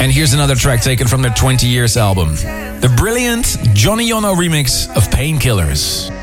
And here's another track taken from their 20 Years album the brilliant Johnny Yono remix of Painkillers.